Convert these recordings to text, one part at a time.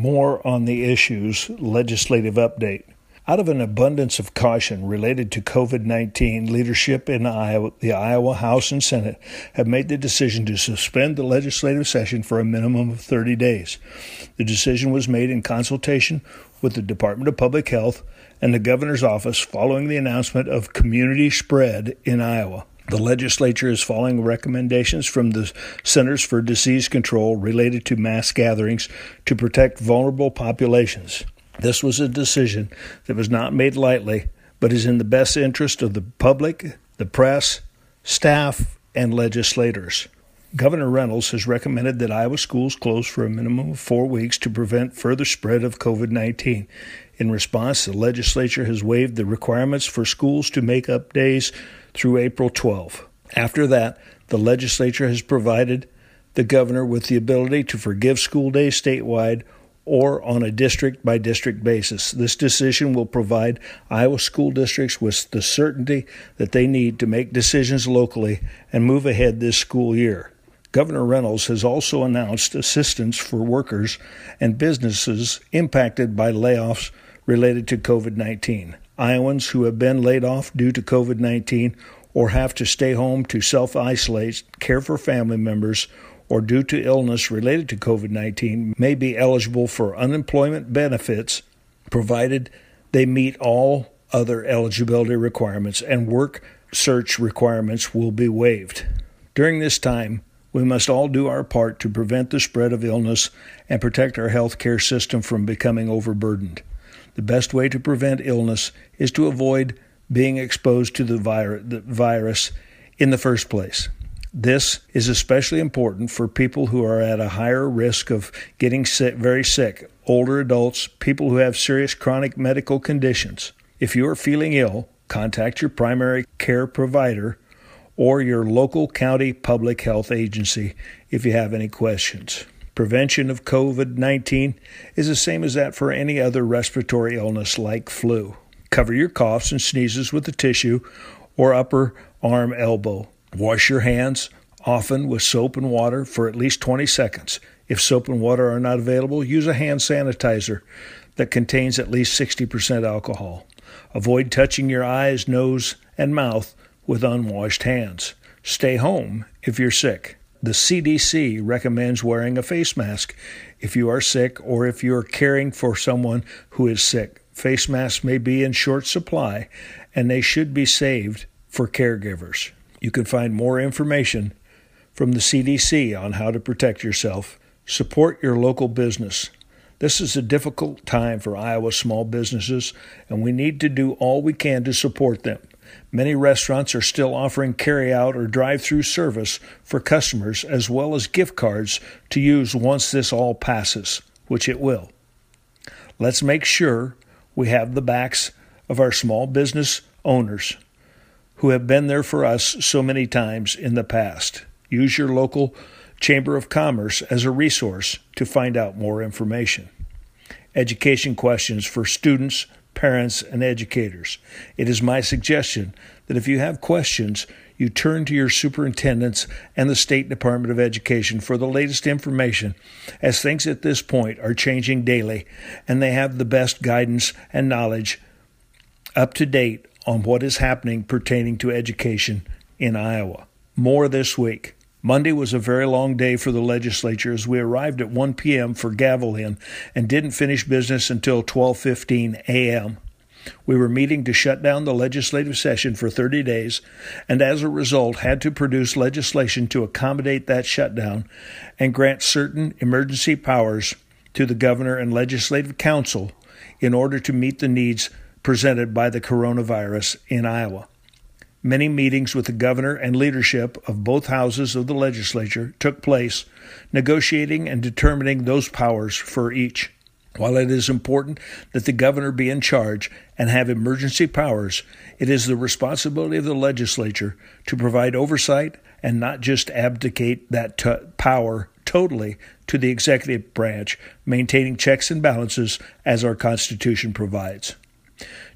Moore on the issues legislative update. Out of an abundance of caution related to COVID 19, leadership in Iowa, the Iowa House and Senate have made the decision to suspend the legislative session for a minimum of 30 days. The decision was made in consultation with the Department of Public Health and the governor's office following the announcement of community spread in Iowa. The legislature is following recommendations from the Centers for Disease Control related to mass gatherings to protect vulnerable populations. This was a decision that was not made lightly, but is in the best interest of the public, the press, staff, and legislators. Governor Reynolds has recommended that Iowa schools close for a minimum of four weeks to prevent further spread of COVID 19. In response, the legislature has waived the requirements for schools to make up days through April 12. After that, the legislature has provided the governor with the ability to forgive school days statewide or on a district by district basis. This decision will provide Iowa school districts with the certainty that they need to make decisions locally and move ahead this school year. Governor Reynolds has also announced assistance for workers and businesses impacted by layoffs related to COVID 19. Iowans who have been laid off due to COVID 19 or have to stay home to self isolate, care for family members, or due to illness related to COVID 19 may be eligible for unemployment benefits provided they meet all other eligibility requirements and work search requirements will be waived. During this time, we must all do our part to prevent the spread of illness and protect our health care system from becoming overburdened. The best way to prevent illness is to avoid being exposed to the, the virus in the first place. This is especially important for people who are at a higher risk of getting sick, very sick, older adults, people who have serious chronic medical conditions. If you are feeling ill, contact your primary care provider or your local county public health agency if you have any questions. Prevention of COVID 19 is the same as that for any other respiratory illness like flu. Cover your coughs and sneezes with a tissue or upper arm elbow. Wash your hands often with soap and water for at least 20 seconds. If soap and water are not available, use a hand sanitizer that contains at least 60% alcohol. Avoid touching your eyes, nose, and mouth with unwashed hands. Stay home if you're sick. The CDC recommends wearing a face mask if you are sick or if you're caring for someone who is sick. Face masks may be in short supply and they should be saved for caregivers. You can find more information from the CDC on how to protect yourself. Support your local business. This is a difficult time for Iowa small businesses, and we need to do all we can to support them. Many restaurants are still offering carry-out or drive-through service for customers as well as gift cards to use once this all passes, which it will. Let's make sure we have the backs of our small business owners who have been there for us so many times in the past. Use your local Chamber of Commerce as a resource to find out more information. Education questions for students, parents, and educators. It is my suggestion that if you have questions, you turn to your superintendents and the State Department of Education for the latest information, as things at this point are changing daily and they have the best guidance and knowledge up to date on what is happening pertaining to education in Iowa. More this week. Monday was a very long day for the legislature as we arrived at 1 p.m. for gavel in and didn't finish business until 12:15 a.m. We were meeting to shut down the legislative session for 30 days and as a result had to produce legislation to accommodate that shutdown and grant certain emergency powers to the governor and legislative council in order to meet the needs presented by the coronavirus in Iowa. Many meetings with the governor and leadership of both houses of the legislature took place, negotiating and determining those powers for each. While it is important that the governor be in charge and have emergency powers, it is the responsibility of the legislature to provide oversight and not just abdicate that t- power totally to the executive branch, maintaining checks and balances as our Constitution provides.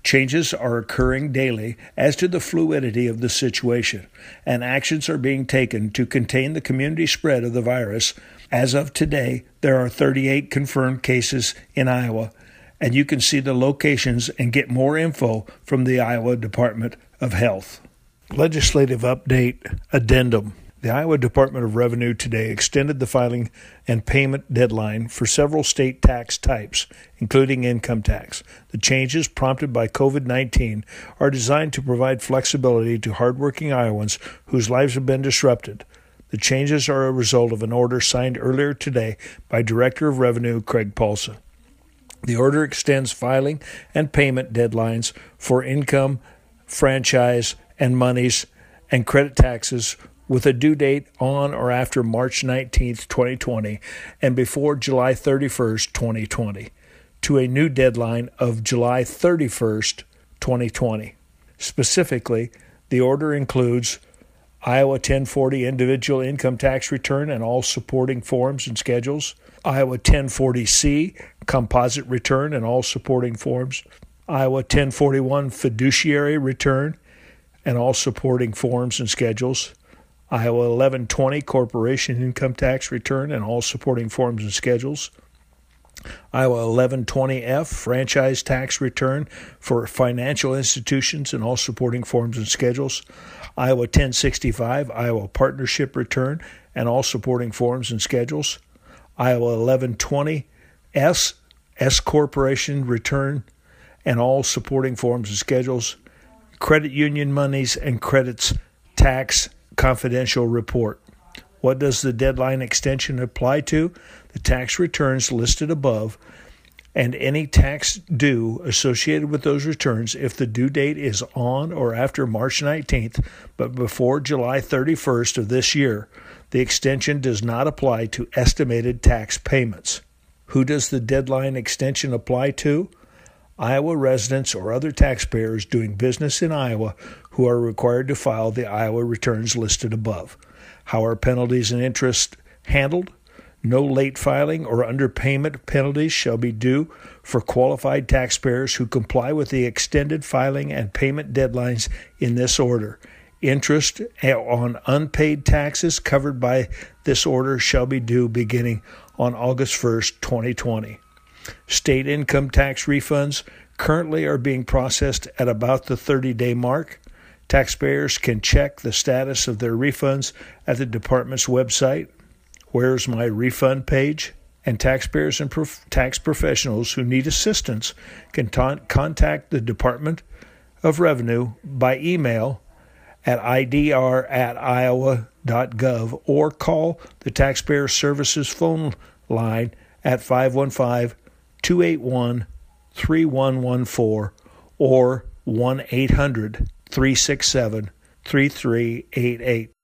Changes are occurring daily as to the fluidity of the situation, and actions are being taken to contain the community spread of the virus. As of today, there are 38 confirmed cases in Iowa, and you can see the locations and get more info from the Iowa Department of Health. Legislative Update Addendum the Iowa Department of Revenue today extended the filing and payment deadline for several state tax types, including income tax. The changes, prompted by COVID 19, are designed to provide flexibility to hardworking Iowans whose lives have been disrupted. The changes are a result of an order signed earlier today by Director of Revenue Kraig Paulsen. The order extends filing and payment deadlines for income, franchise, and monies and credit taxes with a due date on or after March 19, 2020, and before July 31, 2020, to a new deadline of July 31, 2020. Specifically, the order includes Iowa 1040 individual income tax return and all supporting forms and schedules, Iowa 1040C composite return and all supporting forms, Iowa 1041 fiduciary return and all supporting forms and schedules, Iowa 1120 corporation income tax return and all supporting forms and schedules. Iowa 1120F franchise tax return for financial institutions and all supporting forms and schedules. Iowa 1065 Iowa partnership return and all supporting forms and schedules. Iowa 1120S S corporation return and all supporting forms and schedules. Credit union monies and credits tax confidential report. What does the deadline extension apply to? The tax returns listed above and any tax due associated with those returns if the due date is on or after March 19th but before July 31st of this year. The extension does not apply to estimated tax payments. Who does the deadline extension apply to? Iowa residents or other taxpayers doing business in Iowa who are required to file the Iowa returns listed above. How are penalties and interest handled? No late filing or underpayment penalties shall be due for qualified taxpayers who comply with the extended filing and payment deadlines in this order. Interest on unpaid taxes covered by this order shall be due beginning on August 1st, 2020. State income tax refunds currently are being processed at about the 30 day mark. Taxpayers can check the status of their refunds at the department's website, Where's My Refund page. And taxpayers and prof- tax professionals who need assistance can ta- contact the Department of Revenue by email at idr at iowa.gov or call the Taxpayer Services phone line at 515 281 3114 or 1 800 367 3388.